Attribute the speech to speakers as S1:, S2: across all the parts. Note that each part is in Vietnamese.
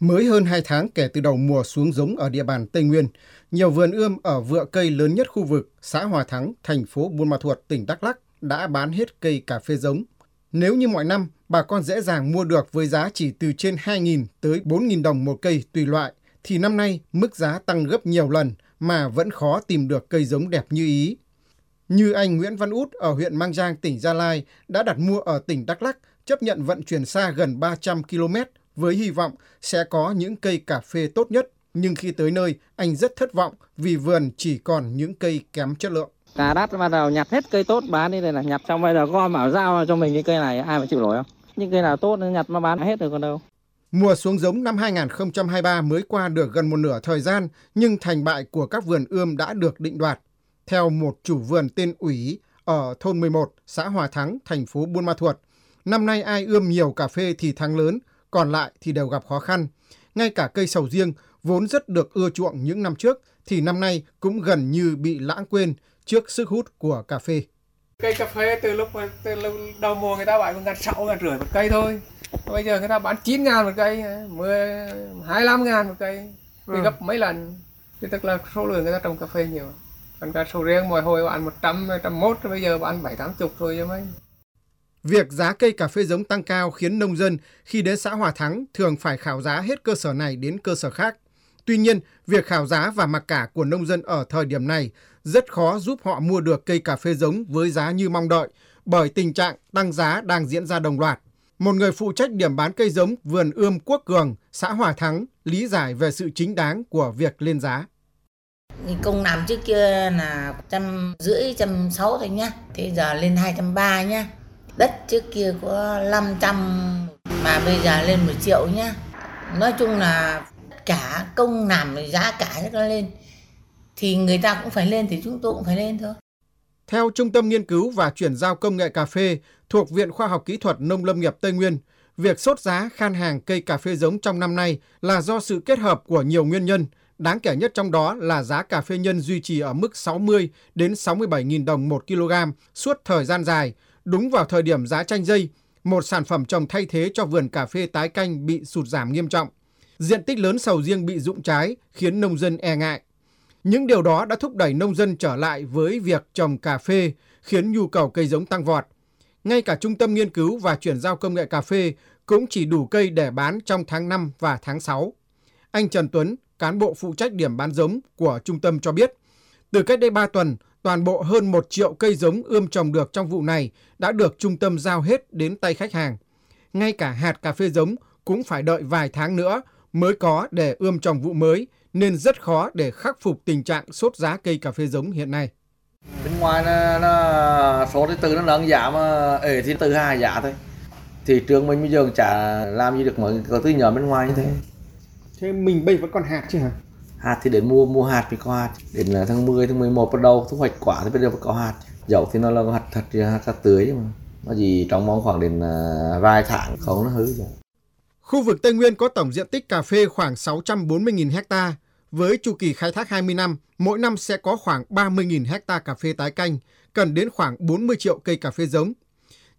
S1: Mới hơn 2 tháng kể từ đầu mùa xuống giống ở địa bàn Tây Nguyên, nhiều vườn ươm ở vựa cây lớn nhất khu vực xã Hòa Thắng, thành phố Buôn Ma Thuột, tỉnh Đắk Lắk đã bán hết cây cà phê giống. Nếu như mọi năm, bà con dễ dàng mua được với giá chỉ từ trên 2.000 tới 4.000 đồng một cây tùy loại, thì năm nay mức giá tăng gấp nhiều lần mà vẫn khó tìm được cây giống đẹp như ý. Như anh Nguyễn Văn Út ở huyện Mang Giang, tỉnh Gia Lai đã đặt mua ở tỉnh Đắk Lắk, chấp nhận vận chuyển xa gần 300 km với hy vọng sẽ có những cây cà phê tốt nhất. Nhưng khi tới nơi, anh rất thất vọng vì vườn chỉ còn những cây kém chất lượng.
S2: Cà đắt bắt đầu nhặt hết cây tốt bán đi đây là nhặt xong bây giờ gom bảo giao cho mình cái cây này ai mà chịu nổi không? Những cây nào tốt nhặt mà bán hết rồi còn đâu.
S1: Mùa xuống giống năm 2023 mới qua được gần một nửa thời gian, nhưng thành bại của các vườn ươm đã được định đoạt. Theo một chủ vườn tên ủy ở thôn 11, xã Hòa Thắng, thành phố Buôn Ma Thuột, năm nay ai ươm nhiều cà phê thì thắng lớn, còn lại thì đều gặp khó khăn. Ngay cả cây sầu riêng vốn rất được ưa chuộng những năm trước thì năm nay cũng gần như bị lãng quên trước sức hút của cà phê.
S3: Cây cà phê từ lúc từ lúc đầu mùa người ta bán ngàn sáu ngàn rưỡi một cây thôi. Bây giờ người ta bán 9 ngàn một cây, 10, 25 ngàn một cây. Thì ừ. gấp mấy lần. Thì tức là số lượng người ta trồng cà phê nhiều. Còn cà sầu riêng mỗi hồi bán 100, 101, bây giờ bán 7, 80 rồi chứ mấy.
S1: Việc giá cây cà phê giống tăng cao khiến nông dân khi đến xã Hòa Thắng thường phải khảo giá hết cơ sở này đến cơ sở khác. Tuy nhiên, việc khảo giá và mặc cả của nông dân ở thời điểm này rất khó giúp họ mua được cây cà phê giống với giá như mong đợi bởi tình trạng tăng giá đang diễn ra đồng loạt. Một người phụ trách điểm bán cây giống vườn ươm Quốc Cường, xã Hòa Thắng lý giải về sự chính đáng của việc lên giá.
S4: Công làm trước kia là trăm rưỡi, trăm sáu thôi nhá. Thế giờ lên hai trăm ba nhá đất trước kia có 500 mà bây giờ lên 1 triệu nhá. Nói chung là cả công làm giá cả nó lên. Thì người ta cũng phải lên thì chúng tôi cũng phải lên thôi.
S1: Theo Trung tâm Nghiên cứu và Chuyển giao Công nghệ Cà phê thuộc Viện Khoa học Kỹ thuật Nông lâm nghiệp Tây Nguyên, việc sốt giá khan hàng cây cà phê giống trong năm nay là do sự kết hợp của nhiều nguyên nhân. Đáng kể nhất trong đó là giá cà phê nhân duy trì ở mức 60 đến 67.000 đồng một kg suốt thời gian dài, đúng vào thời điểm giá chanh dây, một sản phẩm trồng thay thế cho vườn cà phê tái canh bị sụt giảm nghiêm trọng. Diện tích lớn sầu riêng bị rụng trái khiến nông dân e ngại. Những điều đó đã thúc đẩy nông dân trở lại với việc trồng cà phê, khiến nhu cầu cây giống tăng vọt. Ngay cả Trung tâm Nghiên cứu và Chuyển giao Công nghệ Cà phê cũng chỉ đủ cây để bán trong tháng 5 và tháng 6. Anh Trần Tuấn, cán bộ phụ trách điểm bán giống của trung tâm cho biết, từ cách đây 3 tuần, toàn bộ hơn 1 triệu cây giống ươm trồng được trong vụ này đã được trung tâm giao hết đến tay khách hàng. Ngay cả hạt cà phê giống cũng phải đợi vài tháng nữa mới có để ươm trồng vụ mới, nên rất khó để khắc phục tình trạng sốt giá cây cà phê giống hiện nay.
S5: Bên ngoài nó, nó số thứ tư nó nâng giảm, ở thì từ hai giá thôi. Thị trường mình bây giờ chả làm gì được mà có thứ nhỏ bên ngoài như thế.
S1: Thế mình bây vẫn còn hạt chứ hả?
S5: Hạt thì đến mua mua hạt thì có hạt. Đến tháng 10 tháng 11 bắt đầu thu hoạch quả thì bây giờ có hạt. Dầu thì nó là hạt thật hạt, hạt tưới mà. Nó chỉ trong vòng khoảng đến à, vài tháng không nó hư rồi.
S1: Khu vực Tây Nguyên có tổng diện tích cà phê khoảng 640.000 ha với chu kỳ khai thác 20 năm, mỗi năm sẽ có khoảng 30.000 ha cà phê tái canh, cần đến khoảng 40 triệu cây cà phê giống.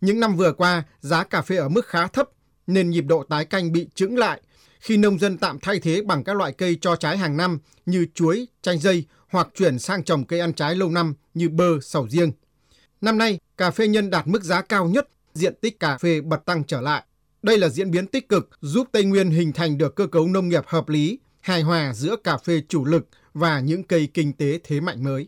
S1: Những năm vừa qua, giá cà phê ở mức khá thấp nên nhịp độ tái canh bị chững lại khi nông dân tạm thay thế bằng các loại cây cho trái hàng năm như chuối, chanh dây hoặc chuyển sang trồng cây ăn trái lâu năm như bơ, sầu riêng. Năm nay, cà phê nhân đạt mức giá cao nhất, diện tích cà phê bật tăng trở lại. Đây là diễn biến tích cực giúp Tây Nguyên hình thành được cơ cấu nông nghiệp hợp lý, hài hòa giữa cà phê chủ lực và những cây kinh tế thế mạnh mới.